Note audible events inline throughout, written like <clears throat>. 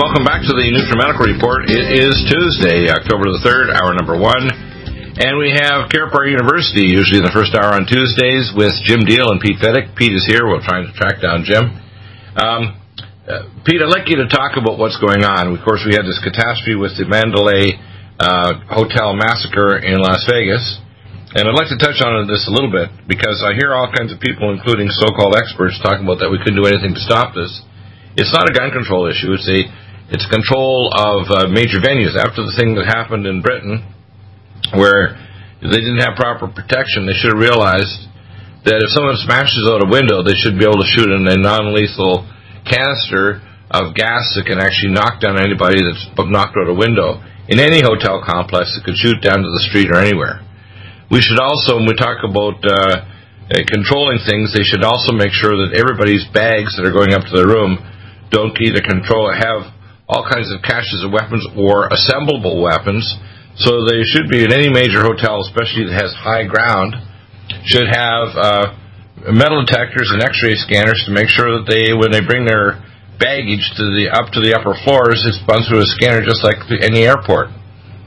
Welcome back to the NutriMedical Report. It is Tuesday, October the 3rd, hour number one. And we have Park University, usually in the first hour on Tuesdays, with Jim Deal and Pete Fettig. Pete is here. We're trying to track down Jim. Um, uh, Pete, I'd like you to talk about what's going on. Of course, we had this catastrophe with the Mandalay uh, Hotel massacre in Las Vegas. And I'd like to touch on this a little bit because I hear all kinds of people, including so-called experts, talking about that we couldn't do anything to stop this. It's not a gun control issue. It's a it's control of uh, major venues. After the thing that happened in Britain, where they didn't have proper protection, they should have realized that if someone smashes out a window, they should be able to shoot in a non-lethal canister of gas that can actually knock down anybody that's knocked out a window in any hotel complex that could shoot down to the street or anywhere. We should also, when we talk about uh, controlling things, they should also make sure that everybody's bags that are going up to their room don't either control have all kinds of caches of weapons or assemblable weapons. So they should be in any major hotel, especially that has high ground, should have uh, metal detectors and X-ray scanners to make sure that they, when they bring their baggage to the up to the upper floors, it's run through a scanner just like any airport.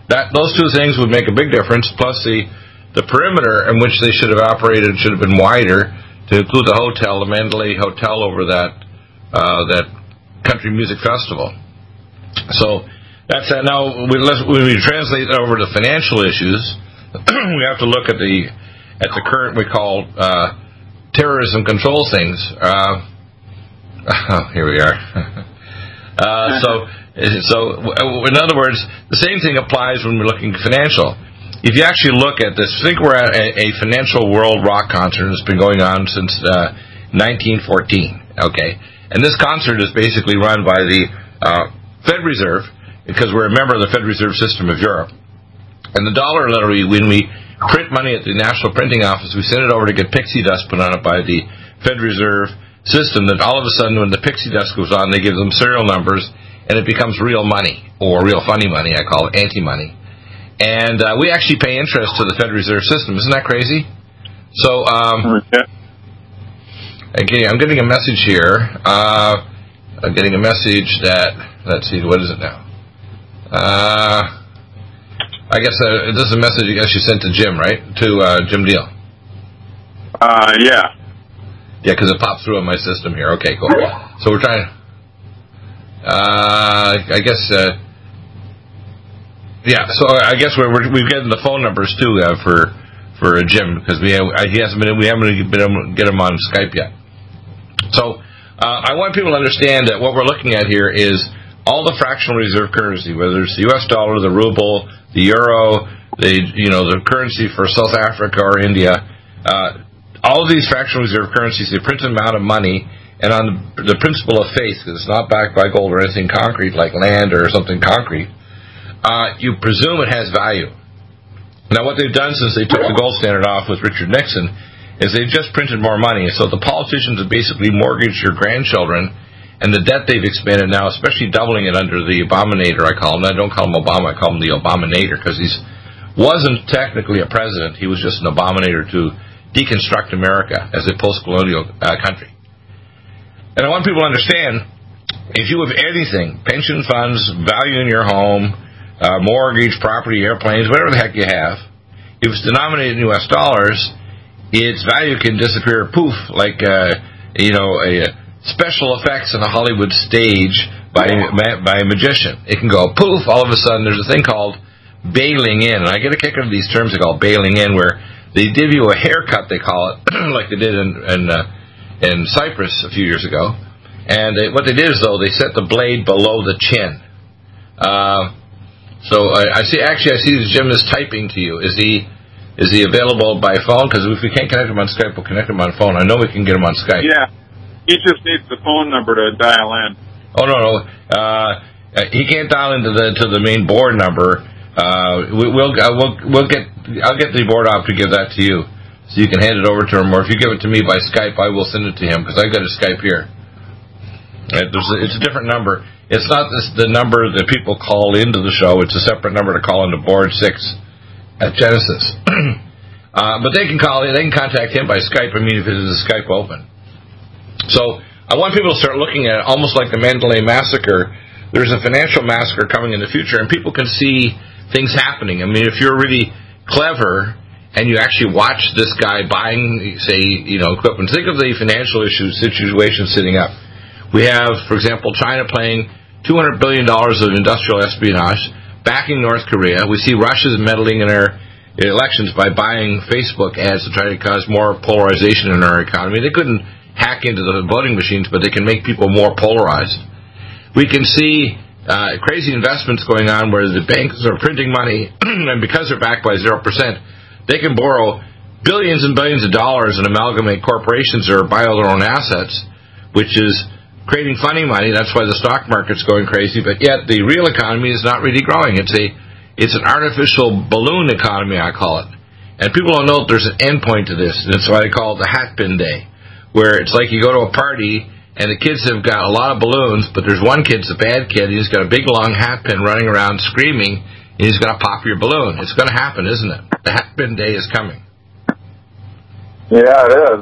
That those two things would make a big difference. Plus the the perimeter in which they should have operated should have been wider to include the hotel, the Mandalay Hotel over that uh, that country music festival. So that's that. Now, when we translate that over to financial issues, <clears throat> we have to look at the at the current we call uh, terrorism control things. Uh, oh, <laughs> here we are. <laughs> uh, so, so in other words, the same thing applies when we're looking financial. If you actually look at this, think we're at a, a financial world rock concert that's been going on since 1914. Uh, okay, and this concert is basically run by the uh, Fed Reserve, because we're a member of the Fed Reserve System of Europe. And the dollar literally, when we print money at the National Printing Office, we send it over to get pixie dust put on it by the Fed Reserve System. That all of a sudden, when the pixie dust goes on, they give them serial numbers, and it becomes real money, or real funny money, I call it anti-money. And uh, we actually pay interest to the Fed Reserve System. Isn't that crazy? So, um, Okay, I'm getting a message here. Uh, I'm getting a message that let's see, what is it now? Uh, I guess uh, this is a message I guess you sent to Jim, right? To uh, Jim Deal. Uh, yeah. Yeah, because it popped through on my system here. Okay, cool. So we're trying. Uh, I guess. Uh, yeah, so I guess we're, we're we've gotten the phone numbers too uh, for for Jim because we have, he hasn't been we haven't been able to get him on Skype yet. So uh, I want people to understand that what we're looking at here is all the fractional reserve currency, whether it's the U.S. dollar, the ruble, the euro, the you know the currency for South Africa or India. Uh, all of these fractional reserve currencies, they print an amount of money, and on the, the principle of faith, because it's not backed by gold or anything concrete like land or something concrete, uh, you presume it has value. Now, what they've done since they took the gold standard off with Richard Nixon is they've just printed more money. So the politicians have basically mortgaged your grandchildren and the debt they've expanded now, especially doubling it under the Abominator, I call him. I don't call him Obama, I call him the Abominator because he's wasn't technically a president. He was just an abominator to deconstruct America as a post-colonial uh, country. And I want people to understand, if you have anything, pension funds, value in your home, uh, mortgage, property, airplanes, whatever the heck you have, if it's denominated in U.S. dollars, its value can disappear poof like uh, you know a special effects on a Hollywood stage by by a magician. It can go poof all of a sudden. There's a thing called bailing in, and I get a kick out of these terms they call bailing in, where they give you a haircut. They call it <clears throat> like they did in in, uh, in Cyprus a few years ago. And they, what they did is though they set the blade below the chin. Uh, so I, I see. Actually, I see Jim is typing to you. Is he? Is he available by phone? Because if we can't connect him on Skype, we'll connect him on phone. I know we can get him on Skype. Yeah. He just needs the phone number to dial in. Oh no no. Uh, he can't dial into the to the main board number. Uh, we, we'll uh, we'll we'll get I'll get the board op to give that to you, so you can hand it over to him. Or if you give it to me by Skype, I will send it to him because I got a Skype here. Right, a, it's a different number. It's not this, the number that people call into the show. It's a separate number to call into board six at Genesis. <clears throat> uh, but they can call they can contact him by Skype. I mean, if it is Skype open. So I want people to start looking at it almost like the Mandalay massacre. There's a financial massacre coming in the future, and people can see things happening. I mean, if you're really clever and you actually watch this guy buying, say, you know, equipment, think of the financial issue situation sitting up. We have, for example, China playing $200 billion of industrial espionage backing North Korea. We see Russia's meddling in our elections by buying Facebook ads to try to cause more polarization in our economy. They couldn't hack into the voting machines, but they can make people more polarized. We can see uh, crazy investments going on where the banks are printing money, <clears throat> and because they're backed by 0%, they can borrow billions and billions of dollars and amalgamate corporations or buy all their own assets, which is creating funny money. That's why the stock market's going crazy. But yet the real economy is not really growing. It's a it's an artificial balloon economy, I call it. And people don't know that there's an end point to this. That's why I call it the hat pin day, where it's like you go to a party and the kids have got a lot of balloons, but there's one kid's a bad kid. He's got a big long hat pin running around screaming, and he's going to pop your balloon. It's going to happen, isn't it? The hat pin day is coming. Yeah, it is.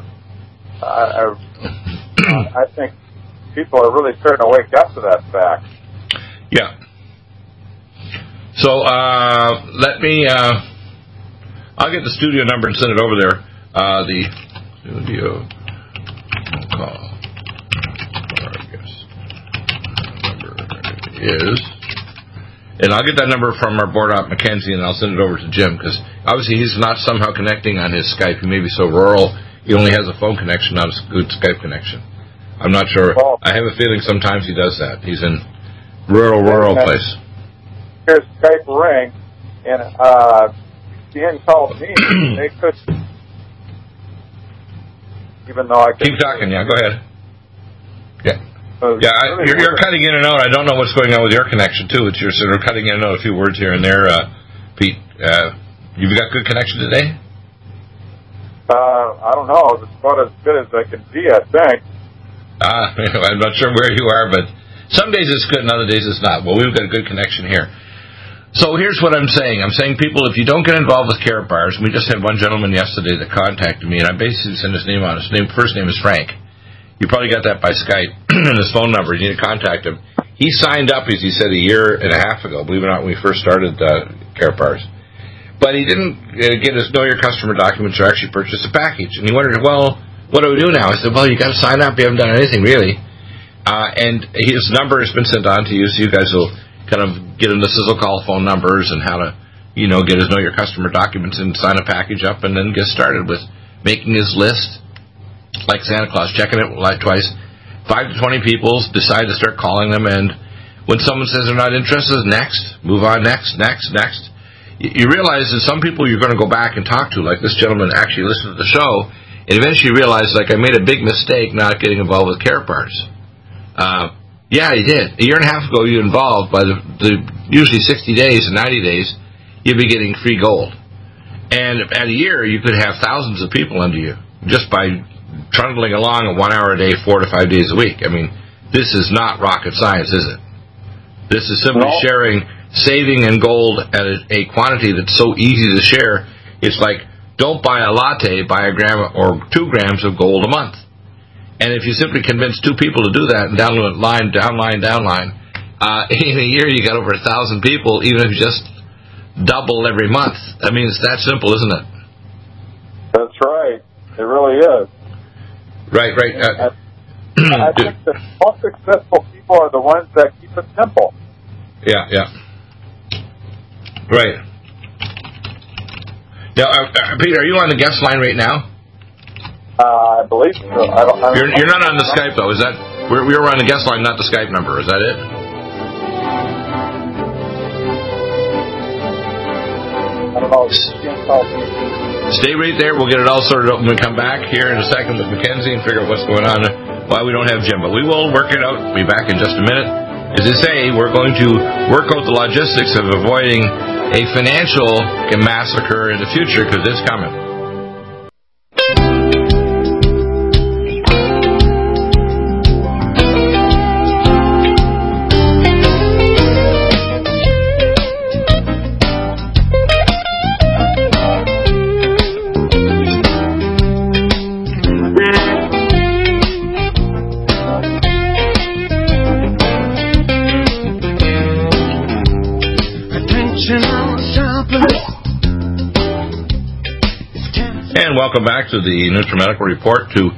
I, I, <clears throat> I think people are really starting to wake up to that fact. Yeah. So uh, let me. Uh, I'll get the studio number and send it over there. Uh, the studio call. I guess number is, and I'll get that number from our board op Mackenzie, and I'll send it over to Jim because obviously he's not somehow connecting on his Skype. He may be so rural he only has a phone connection, not a good Skype connection. I'm not sure. Oh. I have a feeling sometimes he does that. He's in rural, rural place. Here's Skype ring, and uh, being called me, they could, even though I Keep talking. Yeah, go ahead. Yeah, Uh, yeah. I, you're, you're cutting in and out. I don't know what's going on with your connection too. It's you're sort of cutting in and out a few words here and there. Uh, Pete, uh, you've got good connection today. Uh, I don't know. It's about as good as I can be, I think. Ah, <laughs> I'm not sure where you are, but some days it's good and other days it's not. Well, we've got a good connection here. So here's what I'm saying. I'm saying, people, if you don't get involved with Karatbars, we just had one gentleman yesterday that contacted me, and I basically sent his name on. His name, first name is Frank. You probably got that by Skype <clears throat> and his phone number. You need to contact him. He signed up, as he said, a year and a half ago. Believe it or not, when we first started uh, Karatbars. But he didn't uh, get his know your customer documents or actually purchase a package. And he wondered, well, what do we do now? I said, well, you got to sign up. You haven't done anything really. Uh, and his number has been sent on to you, so you guys will kind of get the sizzle call phone numbers and how to, you know, get his know your customer documents and sign a package up, and then get started with making his list, like Santa Claus, checking it like twice. Five to twenty people decide to start calling them, and when someone says they're not interested, next, move on, next, next, next. You realize that some people you're going to go back and talk to, like this gentleman actually listened to the show, and eventually realized, like, I made a big mistake not getting involved with Karatbars. Uh, yeah, he did. A year and a half ago, you involved. By the, the usually 60 days and 90 days, you'd be getting free gold. And at a year, you could have thousands of people under you. just by trundling along a one hour a day, four to five days a week. I mean, this is not rocket science, is it? This is simply No. sharing saving in gold at a, a quantity that's so easy to share. It's like don't buy a latte, buy a gram or two grams of gold a month. And if you simply convince two people to do that and download line, downline, downline, uh, <laughs> in a year you got over a thousand people, even if you just double every month. I mean, it's that simple, isn't it? That's right. It really is. Right, right. Uh, I <clears throat> think the most successful people are the ones that keep it simple. yeah, yeah. Right. Now, uh, uh, Peter, are you on the guest line right now? Uh, I believe so. I don't. I You're, you're not on the Skype though, is that? We're, we're on the guest line, not the Skype number. Is that it? I don't know. You can't tell me. Stay right there. We'll get it all sorted out when we come back here in a second with Mackenzie and figure out what's going on, why we don't have Jim. But we will work it out. We'll be back in just a minute. As I say, we're going to work out the logistics of avoiding a financial massacre in the future because it's coming. Welcome back to the NutriMedical Report to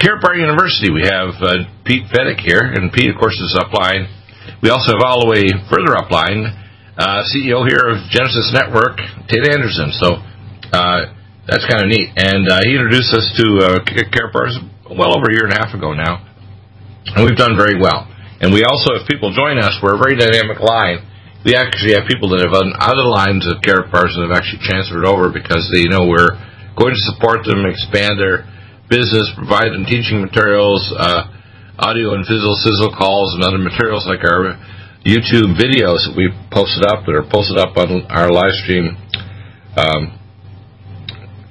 Care Park University. We have uh, Pete Fettig here, and Pete, of course, is upline. We also have all the way further upline, uh, CEO here of Genesis Network, Ted Anderson. So uh, that's kind of neat. And uh, he introduced us to uh, Care well over a year and a half ago now, and we've done very well. And we also, if people join us, we're a very dynamic line. We actually have people that have on other lines of Care that have actually transferred over because they know we're going to support them, expand their business, provide them teaching materials, uh, audio and visual sizzle calls, and other materials like our YouTube videos that we posted up that are posted up on our live stream. Um,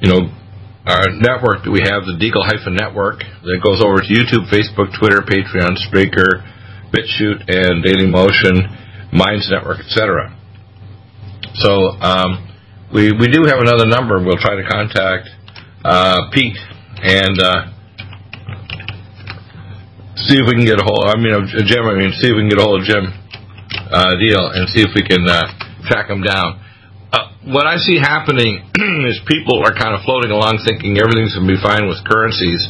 you know, our network that we have, the Deagle network, that goes over to YouTube, Facebook, Twitter, Patreon, Spreaker, BitChute, and Daily Motion, Minds Network, etc. So um, we we do have another number. We'll try to contact uh, Pete and uh, see if we can get a hold. I mean, of Jim. I mean, see if we can get a hold of Jim uh, deal and see if we can uh, track him down. Uh, what I see happening <clears throat> is people are kind of floating along thinking everything's going to be fine with currencies.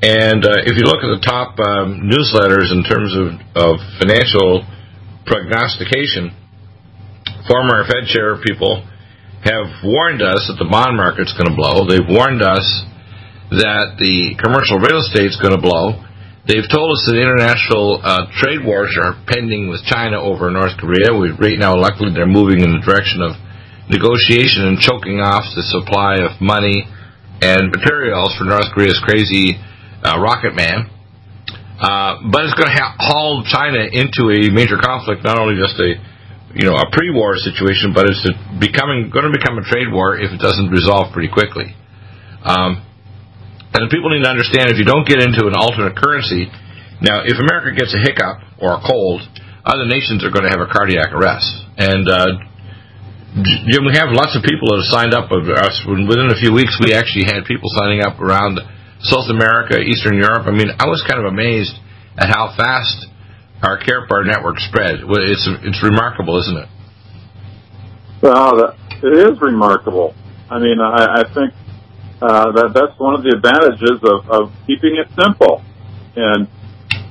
And uh, if you look at the top um, newsletters in terms of, of financial prognostication, former Fed chair people have warned us that the bond market's going to blow. They've warned us that the commercial real estate's going to blow. They've told us that international uh, trade wars are pending with China over North Korea. We, right now, luckily, they're moving in the direction of negotiation and choking off the supply of money and materials for North Korea's crazy uh, rocket man. Uh, but it's going to ha- haul China into a major conflict, not only just a you know a pre-war situation, but it's becoming going to become a trade war if it doesn't resolve pretty quickly. Um, and people need to understand if you don't get into an alternate currency, now if America gets a hiccup or a cold, other nations are going to have a cardiac arrest. And uh, we have lots of people that have signed up with us. Within a few weeks, we actually had people signing up around South America, Eastern Europe. I mean, I was kind of amazed at how fast our Karatbar network spread. It's it's remarkable, isn't it? Well, that, it is remarkable. I mean, I, I think uh, that that's one of the advantages of, of keeping it simple, and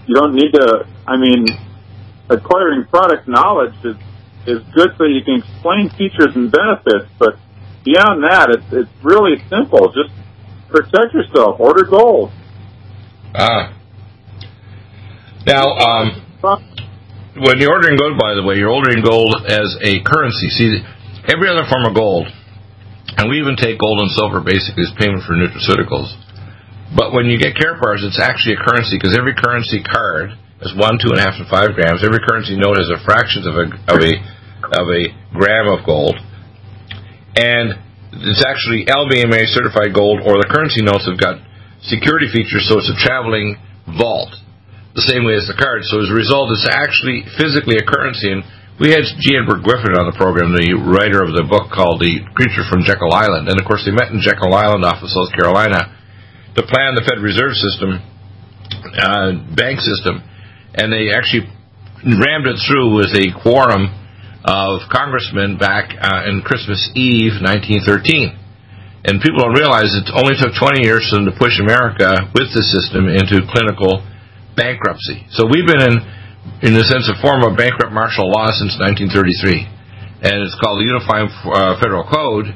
you don't need to. I mean, acquiring product knowledge is is good so you can explain features and benefits, but beyond that, it's it's really simple. Just protect yourself. Order gold. Ah. Now, um, when you're ordering gold, by the way, you're ordering gold as a currency. See, every other form of gold, and we even take gold and silver basically as payment for nutraceuticals. But when you get Karatbars, it's actually a currency because every currency card is one, two and a half, and five grams. Every currency note has a fraction of a of a of a gram of gold, and it's actually LBMA certified gold, or the currency notes have got security features, so it's a traveling vault, the same way as the card. So as a result, it's actually physically a currency. And we had G. Edward Griffin on the program, the writer of the book called The Creature from Jekyll Island. And of course, they met in Jekyll Island off of South Carolina to plan the Fed Reserve System, uh, bank system. And they actually rammed it through with a quorum of congressmen back uh, in Christmas Eve 1913. And people don't realize it only took 20 years for them to push America with the system into clinical bankruptcy. So we've been in, in the sense of form of bankrupt martial law since 1933. And it's called the Unified uh, Federal Code.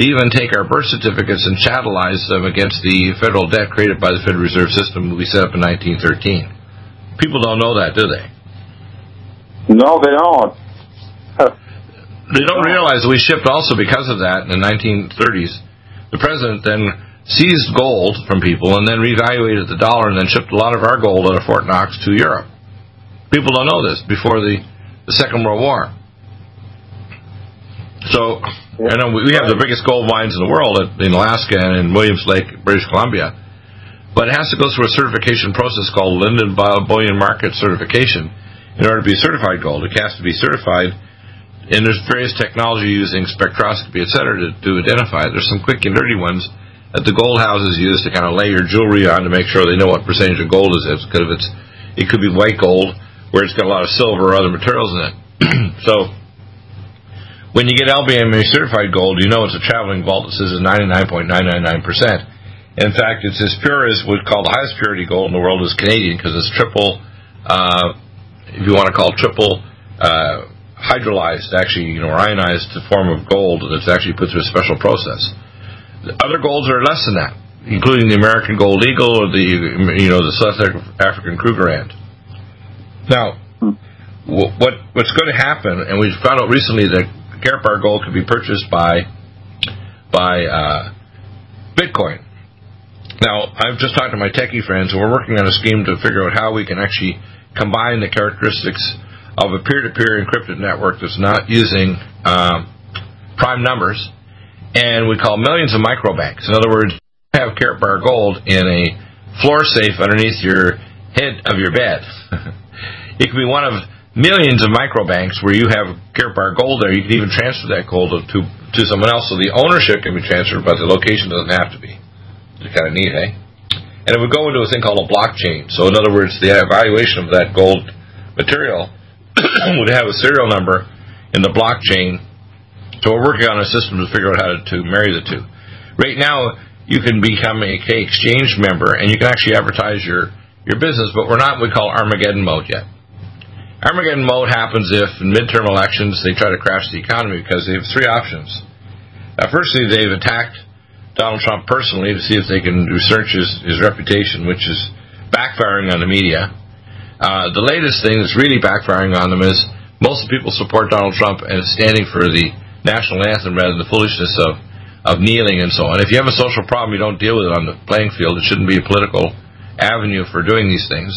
They even take our birth certificates and chatelize them against the federal debt created by the Federal Reserve System we set up in 1913. People don't know that, do they? No, they don't. they don't realize we shipped also because of that in the 1930s the president then seized gold from people and then revaluated the dollar and then shipped a lot of our gold out of Fort Knox to Europe. People don't know this before the, the Second World War. So, you know, we have the biggest gold mines in the world in Alaska and in Williams Lake, British Columbia. But it has to go through a certification process called London Bullion Market Certification in order to be certified gold. It has to be certified and there's various technology using spectroscopy, et cetera, to, to identify it. There's some quick and dirty ones that the gold houses use to kind of lay your jewelry on to make sure they know what percentage of gold is it. Because if it's, it could be white gold where it's got a lot of silver or other materials in it. <clears throat> so when you get LBMA certified gold, you know it's a traveling vault that says it's 99.999%. In fact, it's as pure as what's called the highest purity gold in the world is Canadian because it's triple, uh, if you want to call it triple, uh, hydrolyzed, actually, you know, or ionized to form of gold that's actually put through a special process. The other golds are less than that, including the American Gold Eagle or the, you know, the South African Krugerrand. Now, what what's going to happen, and we found out recently that Karatbar Gold can be purchased by by uh, Bitcoin. Now, I've just talked to my techie friends, and we're working on a scheme to figure out how we can actually combine the characteristics of a peer-to-peer encrypted network that's not using um, prime numbers, and we call millions of microbanks. In other words, you have Karatbar Gold in a floor safe underneath your head of your bed. <laughs> it could be one of millions of microbanks where you have Karatbar Gold there. You can even transfer that gold to to someone else, so the ownership can be transferred, but the location doesn't have to be. It's kind of neat, eh? And it would go into a thing called a blockchain. So, in other words, the evaluation of that gold material <coughs> would have a serial number in the blockchain. So we're working on a system to figure out how to, marry the two. Right now, you can become a K exchange member and you can actually advertise your, your business, but we're not what we call Armageddon mode yet. Armageddon mode happens if in midterm elections they try to crash the economy because they have three options. Uh, firstly, they've attacked Donald Trump personally to see if they can research his, his reputation, which is backfiring on the media. Uh, the latest thing that's really backfiring on them is most people support Donald Trump and standing for the national anthem rather than the foolishness of, of kneeling and so on. If you have a social problem, you don't deal with it on the playing field. It shouldn't be a political avenue for doing these things.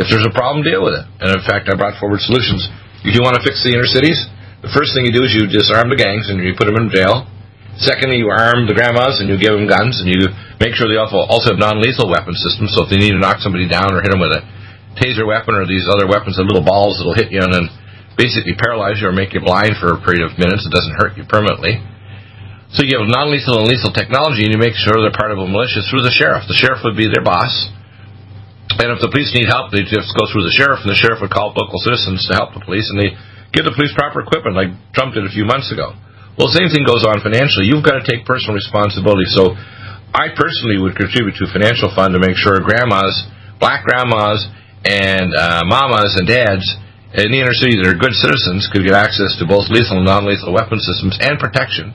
If there's a problem, deal with it. And in fact, I brought forward solutions. If you want to fix the inner cities, the first thing you do is you disarm the gangs and you put them in jail. Secondly, you arm the grandmas and you give them guns and you make sure they also have non-lethal weapon systems. So if they need to knock somebody down or hit them with a taser weapon or these other weapons, the little balls that'll hit you and then basically paralyze you or make you blind for a period of minutes. It doesn't hurt you permanently. So you have non-lethal and lethal technology, and you make sure they're part of a militia through the sheriff. The sheriff would be their boss, and if the police need help, they just go through the sheriff, and the sheriff would call local citizens to help the police, and they give the police proper equipment, like Trump did a few months ago. Well, same thing goes on financially. You've got to take personal responsibility. So, I personally would contribute to a financial fund to make sure grandmas, black grandmas, and uh, mamas and dads in the inner city that are good citizens could get access to both lethal and non-lethal weapon systems and protection,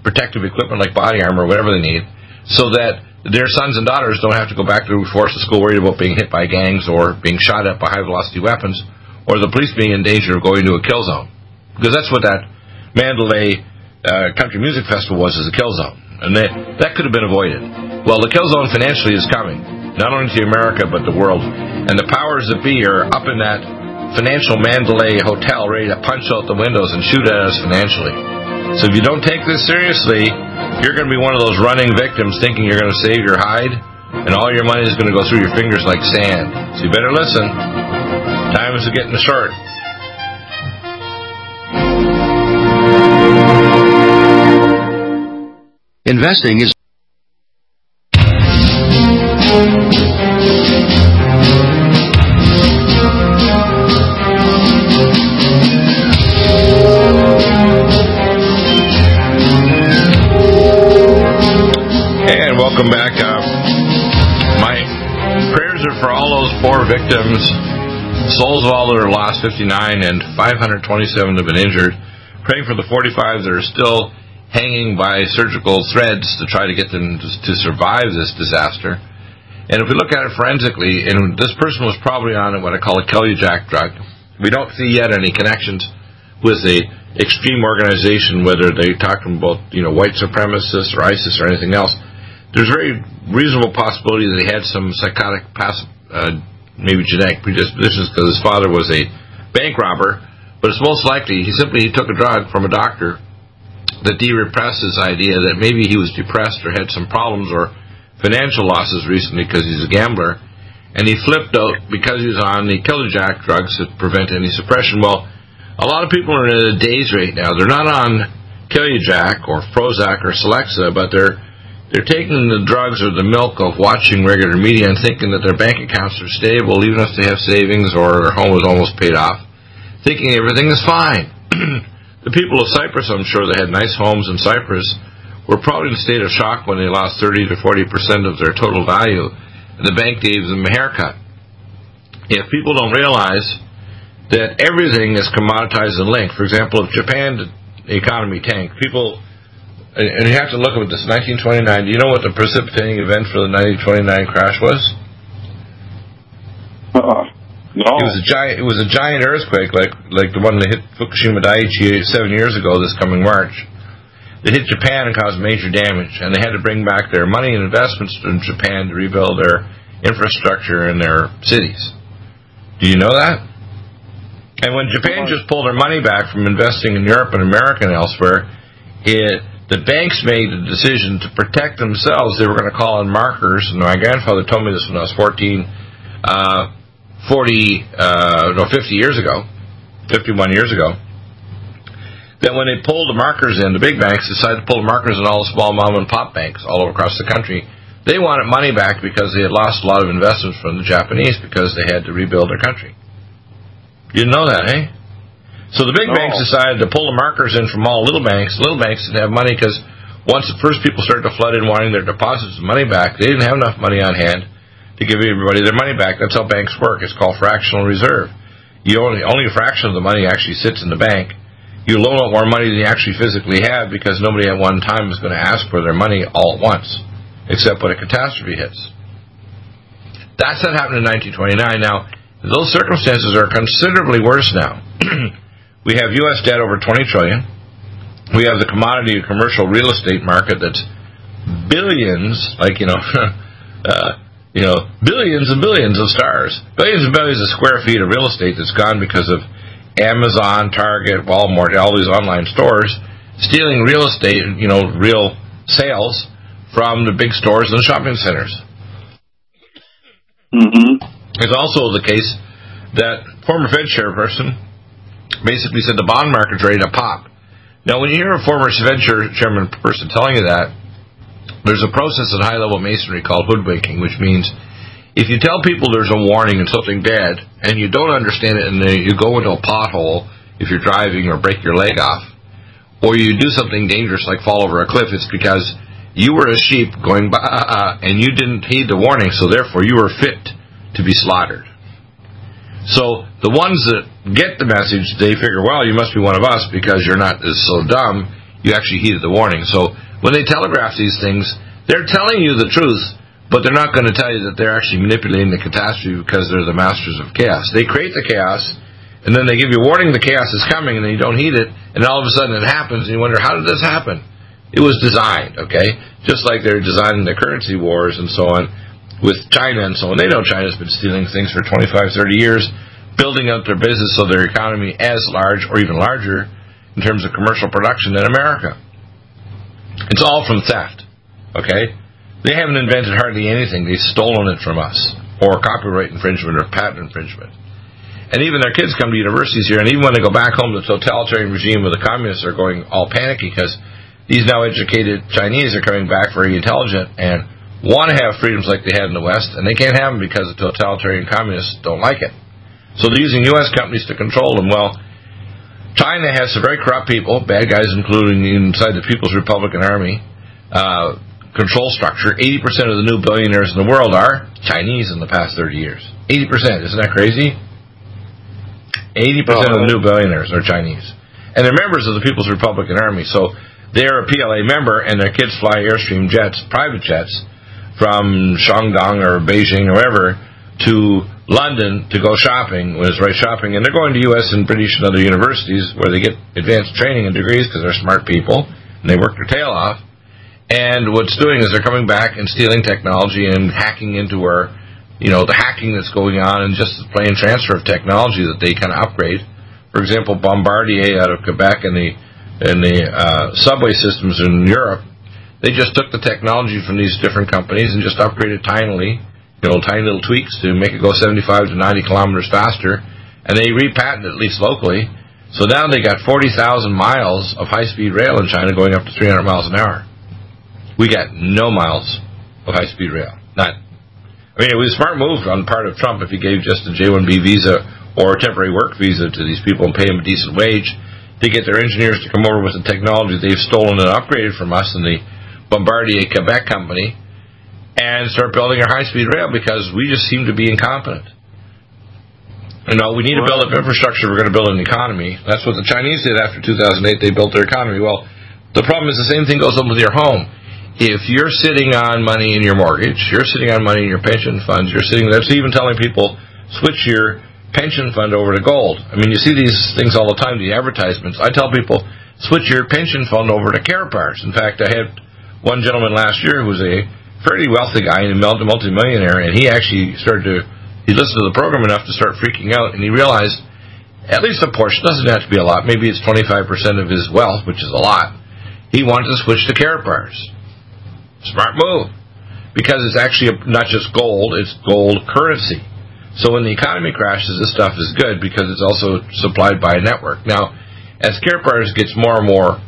protective equipment like body armor, or whatever they need, so that their sons and daughters don't have to go back to the force to school worried about being hit by gangs or being shot at by high-velocity weapons, or the police being in danger of going to a kill zone. Because that's what that Mandalay uh, Country Music Festival was, is a kill zone. And they, that could have been avoided. Well, the kill zone financially is coming not only to America but the world. And the powers that be are up in that financial Mandalay hotel ready to punch out the windows and shoot at us financially. So if you don't take this seriously, you're going to be one of those running victims thinking you're going to save your hide, and all your money is going to go through your fingers like sand. So you better listen. Time is getting short. Investing is 59, and 527 have been injured. Praying for the 45 that are still hanging by surgical threads to try to get them to, survive this disaster. And if we look at it forensically, and this person was probably on what I call a Kelly Jack drug, we don't see yet any connections with the extreme organization, whether they talk about you know white supremacists or ISIS or anything else. There's very reasonable possibility that he had some psychotic, uh, maybe genetic predispositions because his father was a bank robber. But it's most likely he simply took a drug from a doctor that de-repressed his idea that maybe he was depressed or had some problems or financial losses recently because he's a gambler, and he flipped out because he was on the killer jack drugs to prevent any suppression. Well a lot of people are in a daze right now. They're not on killer Jack or Prozac or Celexa, but they're they're taking the drugs or the milk of watching regular media and thinking that their bank accounts are stable, even if they have savings or their home is almost paid off, thinking everything is fine. <clears throat> the people of Cyprus, I'm sure they had nice homes in Cyprus, were probably in a state of shock when they lost 30 to 40 percent of their total value, and the bank gave them a haircut. If people don't realize that everything is commoditized and linked. For example, if Japan economy tanked, people, and you have to look at this 1929. Do you know what the precipitating event for the 1929 crash was? Uh, no. It was a giant. It was a giant earthquake, like like the one that hit Fukushima Daiichi seven years ago. This coming March, it hit Japan and caused major damage, and they had to bring back their money and investments from Japan to rebuild their infrastructure in their cities. Do you know that? And when Japan just pulled their money back from investing in Europe and America and elsewhere, it the banks made a decision to protect themselves. They were going to call in markers. And my grandfather told me this when I was 14, uh, 40, uh, no, 50 years ago, 51 years ago. That when they pulled the markers in, the big banks decided to pull the markers in all the small mom and pop banks all over across the country. They wanted money back because they had lost a lot of investments from the Japanese because they had to rebuild their country. You didn't know that, eh? So the big no. banks decided to pull the markers in from all little banks. Little banks didn't have money because once the first people started to flood in wanting their deposits and money back, they didn't have enough money on hand to give everybody their money back. That's how banks work. It's called fractional reserve. You only only a fraction of the money actually sits in the bank. You loan out more money than you actually physically have because nobody at one time is going to ask for their money all at once, except when a catastrophe hits. That's what happened in 1929. Now, those circumstances are considerably worse now. <clears throat> we have U.S. debt over 20 trillion. We have the commodity commercial real estate market that's billions, like you know, <laughs> uh, you know, billions and billions of stars, billions and billions of square feet of real estate that's gone because of Amazon, Target, Walmart, all these online stores stealing real estate, you know, real sales from the big stores and the shopping centers. Mm-hmm. It's also the case that former Fed chairperson basically said the bond market's ready to pop. Now, when you hear a former Fed chairman person telling you that, there's a process at high level masonry called hoodwinking, which means if you tell people there's a warning and something bad, and you don't understand it, and you go into a pothole if you're driving or break your leg off, or you do something dangerous like fall over a cliff, it's because you were a sheep going by ah, ah, ah, and you didn't heed the warning, so therefore you were fit to be slaughtered. So the ones that get the message, they figure, well, you must be one of us because you're not so dumb. You actually heeded the warning. So when they telegraph these things, they're telling you the truth, but they're not going to tell you that they're actually manipulating the catastrophe because they're the masters of chaos. They create the chaos, and then they give you a warning the chaos is coming, and then you don't heed it, and all of a sudden it happens, and you wonder, how did this happen? It was designed, okay? Just like they're designing the currency wars and so on with China and so on. They know China's been stealing things for 25, 30 years, building up their business so their economy as large or even larger in terms of commercial production than America. It's all from theft. Okay? They haven't invented hardly anything. They've stolen it from us, or copyright infringement, or patent infringement. And even their kids come to universities here, and even when they go back home, the totalitarian regime where the communists are going all panicky because these now educated Chinese are coming back very intelligent and want to have freedoms like they had in the West, and they can't have them because the totalitarian communists don't like it. So they're using U.S. companies to control them. Well, China has some very corrupt people, bad guys, including inside the People's Republican Army. Uh, control structure, 80% of the new billionaires in the world are Chinese in the past 30 years. 80%. Isn't that crazy? 80% of the new billionaires are Chinese. And they're members of the People's Republican Army. So they're a PLA member and their kids fly Airstream jets, private jets, from Shandong or Beijing or wherever to London to go shopping, was right shopping, and they're going to U.S. and British and other universities where they get advanced training and degrees because they're smart people and they work their tail off and what's doing is they're coming back and stealing technology and hacking into our, you know, the hacking that's going on and just the plain transfer of technology that they kind of upgrade. For example, Bombardier out of Quebec and the and the uh, subway systems in Europe, they just took the technology from these different companies and just upgraded tinily, you know, tiny little tweaks to make it go 75 to 90 kilometers faster, and they repatented at least locally. So now they got 40,000 miles of high-speed rail in China going up to 300 miles an hour. We got no miles of high speed rail. Not. I mean, it was a smart move on the part of Trump if he gave just a J 1B visa or a temporary work visa to these people and pay them a decent wage to get their engineers to come over with the technology they've stolen and upgraded from us in the Bombardier Quebec company and start building our high speed rail because we just seem to be incompetent. You know, we need to build up infrastructure. We're going to build an economy. That's what the Chinese did after 2008. They built their economy. Well, the problem is the same thing goes on with your home if you're sitting on money in your mortgage, you're sitting on money in your pension funds, you're sitting that's even telling people switch your pension fund over to gold. I mean, you see these things all the time, the advertisements. I tell people switch your pension fund over to Karatbars. In fact, I had one gentleman last year who was a fairly wealthy guy and a multi-millionaire, and he actually started to he listened to the program enough to start freaking out, and he realized at least a portion doesn't have to be a lot. Maybe it's 25% of his wealth, which is a lot. He wanted to switch to Karatbars. Smart move. Because it's actually not just gold, it's gold currency. So when the economy crashes, this stuff is good because it's also supplied by a network. Now, as Karatbars gets more and more,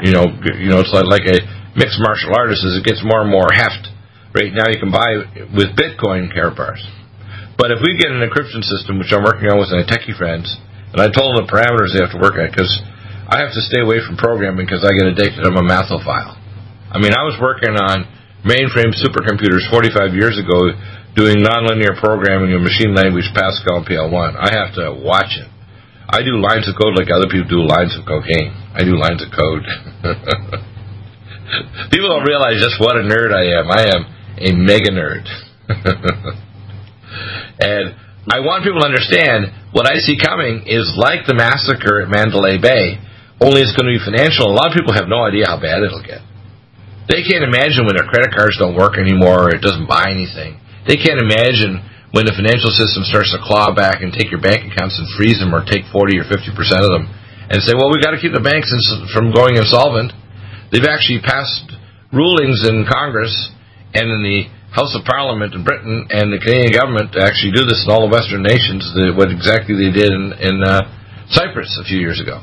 you know, you know, it's like, like a mixed martial artist as it gets more and more heft. Right now, you can buy with Bitcoin Karatbars. But if we get an encryption system, which I'm working on with my techie friends, and I told them the parameters they have to work at because I have to stay away from programming because I get addicted. I'm a mathophile. I mean, I was working on mainframe supercomputers 45 years ago doing nonlinear programming in machine language Pascal and PL1. I have to watch it. I do lines of code like other people do lines of cocaine. I do lines of code. <laughs> people don't realize just what a nerd I am. I am a mega nerd. <laughs> and I want people to understand what I see coming is like the massacre at Mandalay Bay, only it's going to be financial. A lot of people have no idea how bad it'll get. They can't imagine when their credit cards don't work anymore or it doesn't buy anything. They can't imagine when the financial system starts to claw back and take your bank accounts and freeze them or take 40 or 50% of them and say, well, we've got to keep the banks from going insolvent. They've actually passed rulings in Congress and in the House of Parliament in Britain and the Canadian government actually do this in all the Western nations, what exactly they did in, in uh, Cyprus a few years ago.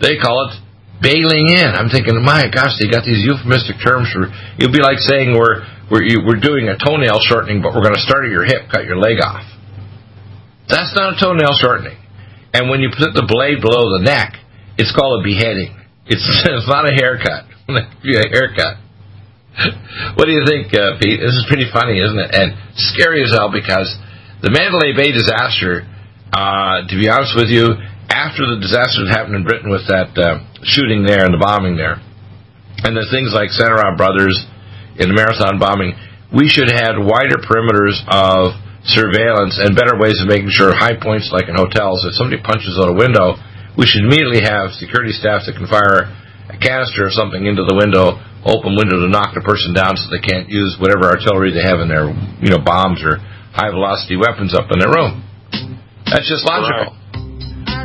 They call it bailing in. I'm thinking, my gosh, they got these euphemistic terms for. It'd be like saying we're we're we're doing a toenail shortening, but we're going to start at your hip, cut your leg off. That's not a toenail shortening. And when you put the blade below the neck, it's called a beheading. It's <laughs> it's not a haircut. <laughs> a haircut. <laughs> what do you think, uh, Pete? This is pretty funny, isn't it? And scary as hell because the Mandalay Bay disaster. Uh, to be honest with you, after the disaster that happened in Britain with that uh, shooting there and the bombing there, and the things like Tsarnaev Brothers in the marathon bombing, we should have had wider perimeters of surveillance and better ways of making sure high points like in hotels, if somebody punches out a window, we should immediately have security staff that can fire a canister or something into the window, open window to knock the person down so they can't use whatever artillery they have in their, you know, bombs or high velocity weapons up in their room. That's just logical. Right.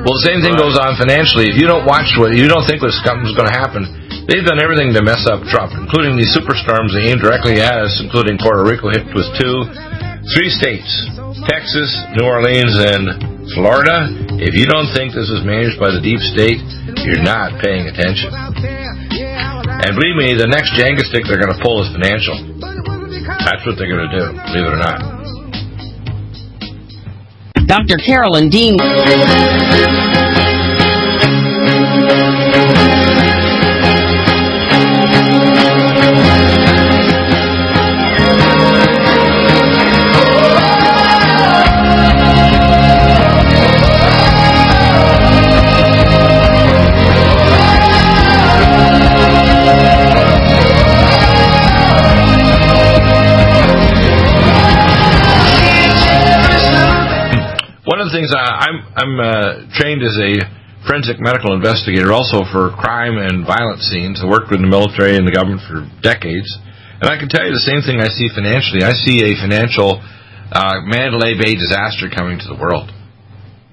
Well, the same thing goes on financially. If you don't watch what you don't think what's going to happen, they've done everything to mess up Trump, including these superstorms they aimed directly at us, including Puerto Rico hit with two, three states, Texas, New Orleans, and Florida. If you don't think this is managed by the deep state, you're not paying attention. And believe me, the next Jenga stick they're going to pull is financial. That's what they're going to do, believe it or not. Dr. Carolyn Dean. As a forensic medical investigator, also for crime and violent scenes. I worked with the military and the government for decades, and I can tell you the same thing I see financially. I see a financial uh, Mandalay Bay disaster coming to the world.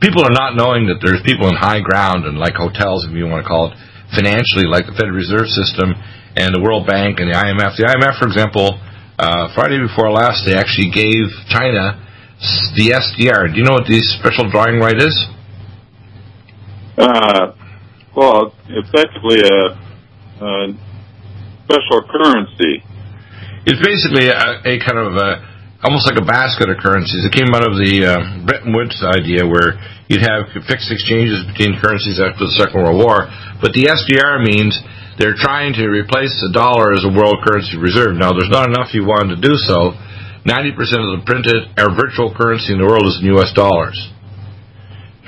People are not knowing that there's people in high ground and like hotels, if you want to call it, financially, like the Federal Reserve System and the World Bank and the IMF. The IMF, for example, uh, Friday before last, they actually gave China the SDR. Do you know what the special drawing right is? Uh, well, effectively a, a special currency. It's basically a, a kind of a, almost like a basket of currencies. It came out of the uh, Bretton Woods idea where you'd have fixed exchanges between currencies after the Second World War. But the SDR means they're trying to replace the dollar as a world currency reserve. Now, there's not enough you want to do so. 90% of the printed or virtual currency in the world is in U.S. dollars.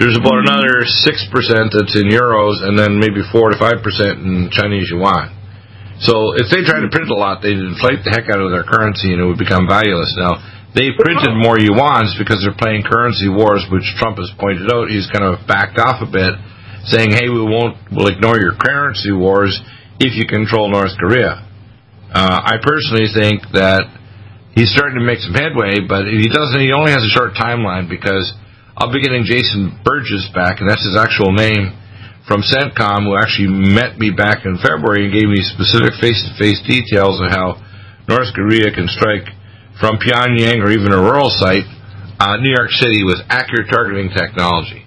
There's about another 6% that's in euros and then maybe 4 to 5% in Chinese yuan. So if they try to print a lot, they'd inflate the heck out of their currency and it would become valueless. Now, they've printed more yuans because they're playing currency wars, which Trump has pointed out. He's kind of backed off a bit, saying, hey, we won't, we'll ignore your currency wars if you control North Korea. Uh, I personally think that he's starting to make some headway, but he doesn't. He only has a short timeline because I'll be getting Jason Burgess back, and that's his actual name from CENTCOM, who actually met me back in February and gave me specific face-to-face details of how North Korea can strike from Pyongyang or even a rural site, uh, New York City, with accurate targeting technology.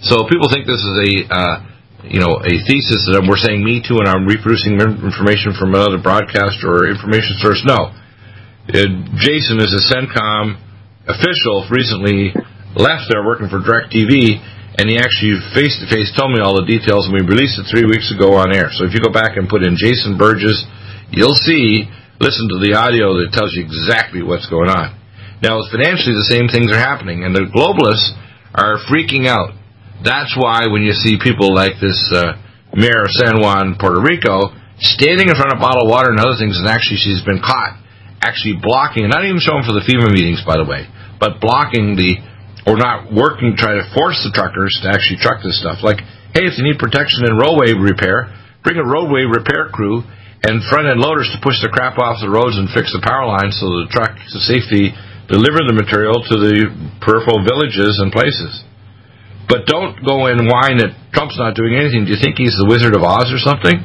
So people think this is a uh, you know a thesis that we're saying me too, and I'm reproducing information from another broadcaster or information source. No uh, Jason is a CENTCOM official recently left there working for DirecTV, and he actually face to face told me all the details, and we released it three weeks ago on air. So if you go back and put in Jason Burgess, you'll see, listen to the audio that tells you exactly what's going on. Now, financially, the same things are happening, and the globalists are freaking out. That's why when you see people like this uh, mayor of San Juan, Puerto Rico, standing in front of a bottle of water and other things, and actually she's been caught actually blocking, not even showing for the FEMA meetings, by the way, but blocking the, or not working, to try to force the truckers to actually truck this stuff. Like, hey, if you need protection in roadway repair, bring a roadway repair crew and front end loaders to push the crap off the roads and fix the power lines so the truck to safety deliver the material to the peripheral villages and places. But don't go and whine that Trump's not doing anything. Do you think he's the Wizard of Oz or something?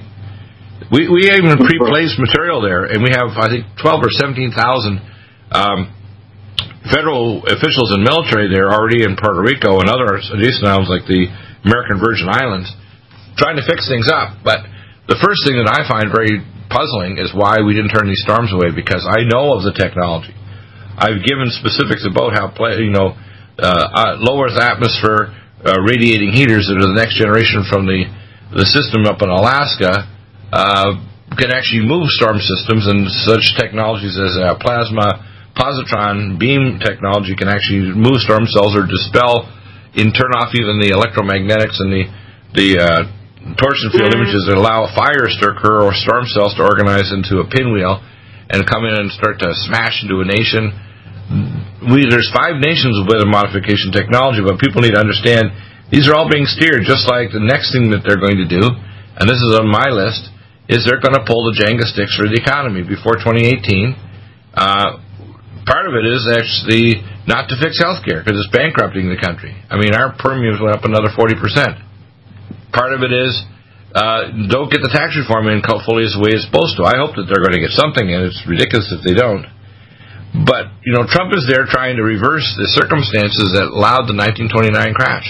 We we even pre-placed material there, and we have I think twelve or seventeen thousand um, federal officials and military there already in Puerto Rico and other adjacent islands like the American Virgin Islands, trying to fix things up. But the first thing that I find very puzzling is why we didn't turn these storms away because I know of the technology. I've given specifics about how you know uh, uh, low Earth atmosphere uh, radiating heaters that are the next generation from the the system up in Alaska uh, can actually move storm systems, and such technologies as uh, plasma positron beam technology can actually move storm cells or dispel and turn off even the electromagnetics and the the uh, torsion field images that allow fires to occur or storm cells to organize into a pinwheel and come in and start to smash into a nation. We, there's five nations with weather modification technology, but people need to understand these are all being steered just like the next thing that they're going to do, and this is on my list, is they're going to pull the Jenga sticks for the economy before 2018. Uh, part of it is actually not to fix health care because it's bankrupting the country. I mean, our premiums went up another 40%. Part of it is uh, don't get the tax reform in fully as the way it's supposed to. I hope that they're going to get something in. It's ridiculous if they don't. But, you know, Trump is there trying to reverse the circumstances that allowed the 1929 crash.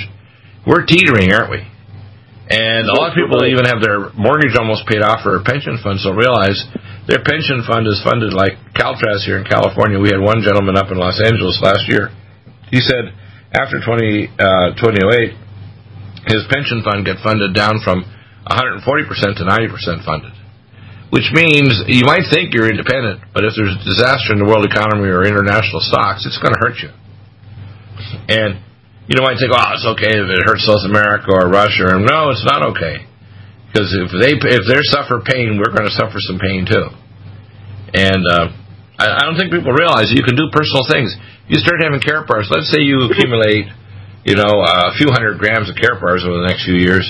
We're teetering, aren't we? And a lot of people even have their mortgage almost paid off for a pension fund, so realize their pension fund is funded like Caltrans here in California. We had one gentleman up in Los Angeles last year. He said after 20, uh, 2008, his pension fund got funded down from 140% to 90% funded. Which means you might think you're independent, but if there's a disaster in the world economy or international stocks, it's going to hurt you. And you know, might think, "Oh, it's okay if it hurts South America or Russia." No, it's not okay because if they if they suffer pain, we're going to suffer some pain too. And uh, I, I don't think people realize you can do personal things. You start having Karatbars. Let's say you accumulate, you know, a few hundred grams of Karatbars over the next few years.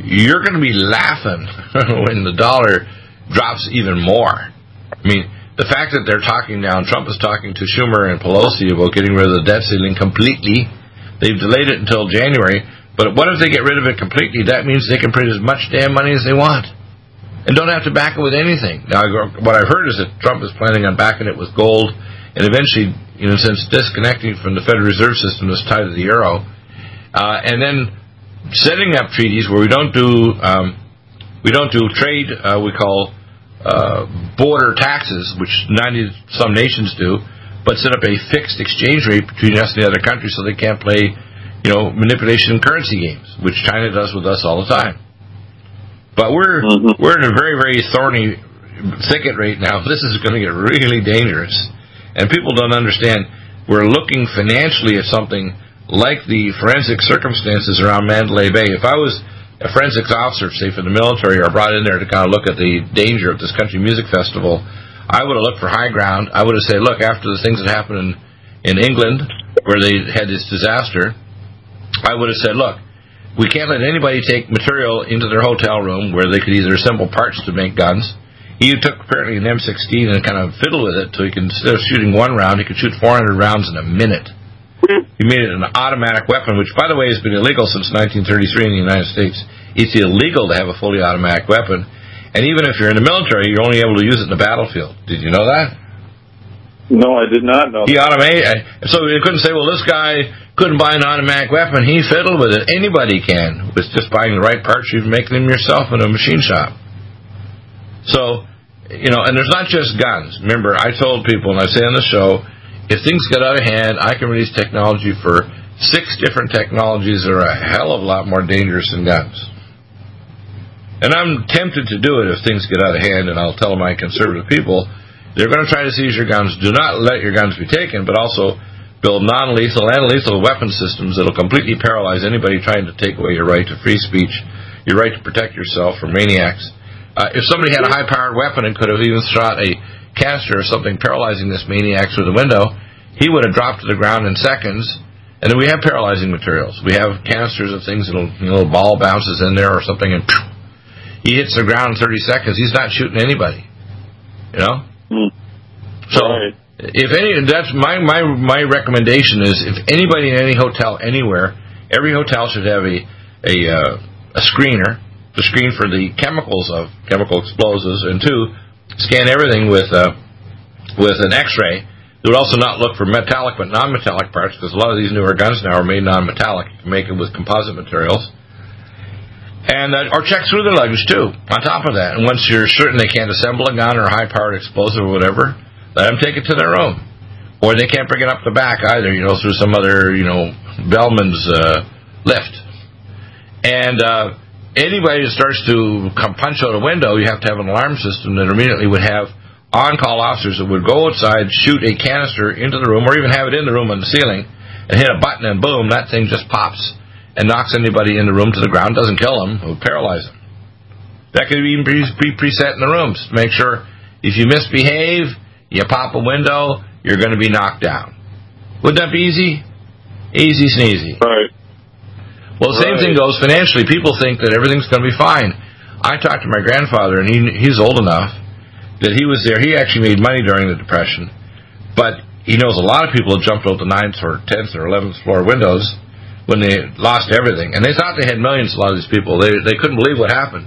You're going to be laughing <laughs> when the dollar drops even more. I mean, the fact that they're talking now, Trump is talking to Schumer and Pelosi about getting rid of the debt ceiling completely. They've delayed it until January. But what if they get rid of it completely? That means they can print as much damn money as they want and don't have to back it with anything. Now, what I've heard is that Trump is planning on backing it with gold, and eventually, in a sense, disconnecting from the Federal Reserve System that's tied to the euro, uh, and then setting up treaties where we don't do um, we don't do trade uh, we call uh, border taxes, which ninety some nations do, but set up a fixed exchange rate between us and the other countries so they can't play, you know, manipulation currency games, which China does with us all the time. But we're mm-hmm. we're in a very very thorny thicket right now. This is going to get really dangerous, and people don't understand. We're looking financially at something like the forensic circumstances around Mandalay Bay. If I was a forensics officer, say for the military, or brought in there to kind of look at the danger of this country music festival, I would have looked for high ground. I would have said, look, after the things that happened in in England where they had this disaster, I would have said, look, we can't let anybody take material into their hotel room where they could either assemble parts to make guns. He took apparently an M16 and kind of fiddled with it so he could, instead of shooting one round, he could shoot 400 rounds in a minute. He made it an automatic weapon, which, by the way, has been illegal since 1933 in the United States. It's illegal to have a fully automatic weapon. And even if you're in the military, you're only able to use it in the battlefield. Did you know that? No, I did not know. He automated, so you couldn't say, well, this guy couldn't buy an automatic weapon. He fiddled with it. Anybody can with just buying the right parts. You can make them yourself in a machine shop. So, you know, and there's not just guns. Remember, I told people, and I say on the show, if things get out of hand, I can release technology for six different technologies that are a hell of a lot more dangerous than guns. And I'm tempted to do it if things get out of hand, and I'll tell my conservative people, they're going to try to seize your guns. Do not let your guns be taken, but also build non-lethal and lethal weapon systems that'll completely paralyze anybody trying to take away your right to free speech, your right to protect yourself from maniacs. Uh, if somebody had a high-powered weapon and could have even shot a canister or something paralyzing this maniac through the window, he would have dropped to the ground in seconds. And then we have paralyzing materials. We have canisters of things you know, ball bounces in there or something, and phew, he hits the ground in 30 seconds. He's not shooting anybody. You know. Mm. So. Right if any, that's my my my recommendation is if anybody in any hotel anywhere, every hotel should have a a uh, a screener to screen for the chemicals of chemical explosives, and two, scan everything with uh, with an X-ray. They would also not look for metallic but non-metallic parts because a lot of these newer guns now are made non-metallic. You can make them with composite materials. And uh, or check through the luggage too. On top of that, and once you're certain they can't assemble a gun or a high-powered explosive or whatever, let them take it to their room. Or they can't bring it up the back either, you know, through some other, you know, bellman's uh, lift. And uh, anybody that starts to come punch out a window, you have to have an alarm system that immediately would have on-call officers that would go outside, shoot a canister into the room, or even have it in the room on the ceiling, and hit a button, and boom, that thing just pops and knocks anybody in the room to the ground. Doesn't kill them, it would paralyze them. That could even be preset in the rooms to make sure if you misbehave, you pop a window, you're going to be knocked down. Wouldn't that be easy? Easy sneezy. Right. Well, the same right. thing goes financially. People think that everything's going to be fine. I talked to my grandfather, and he he's old enough that he was there. He actually made money during the Depression, but he knows a lot of people have jumped out the ninth or tenth or eleventh floor windows when they lost everything, and they thought they had millions. A lot of these people, they they couldn't believe what happened.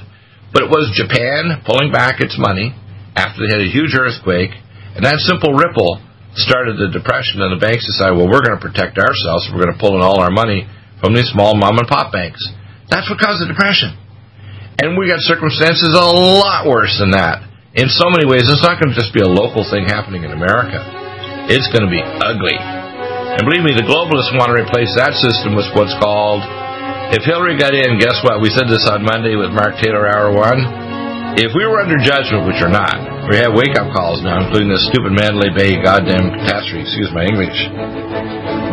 But it was Japan pulling back its money after they had a huge earthquake, and that simple ripple started the depression, and the banks decided, well, we're going to protect ourselves. We're going to pull in all our money from these small mom and pop banks. That's what caused the depression. And we got circumstances a lot worse than that. In so many ways, it's not going to just be a local thing happening in America. It's going to be ugly. And believe me, the globalists want to replace that system with what's called. If Hillary got in, guess what? We said this on Monday with Mark Taylor, Hour 1. If we were under judgment, which we're not, we have wake up calls now, including this stupid Mandalay Bay goddamn catastrophe, excuse my English.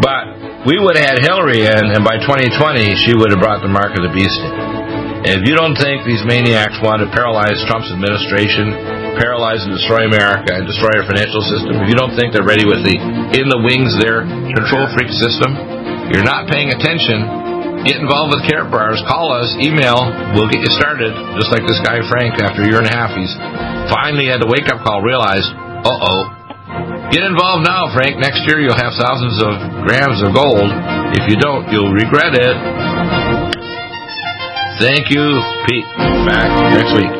But we would have had Hillary in, and by 2020, she would have brought the mark of the beast in. If you don't think these maniacs want to paralyze Trump's administration, paralyze and destroy America, and destroy our financial system, if you don't think they're ready with the in the wings their control freak system, you're not paying attention. Get involved with Karatbars. Call us. Email. We'll get you started. Just like this guy Frank. After a year and a half, he's finally had the wake up call. Realized, uh oh. Get involved now, Frank. Next year you'll have thousands of grams of gold. If you don't, you'll regret it. Thank you, Pete. Back next week.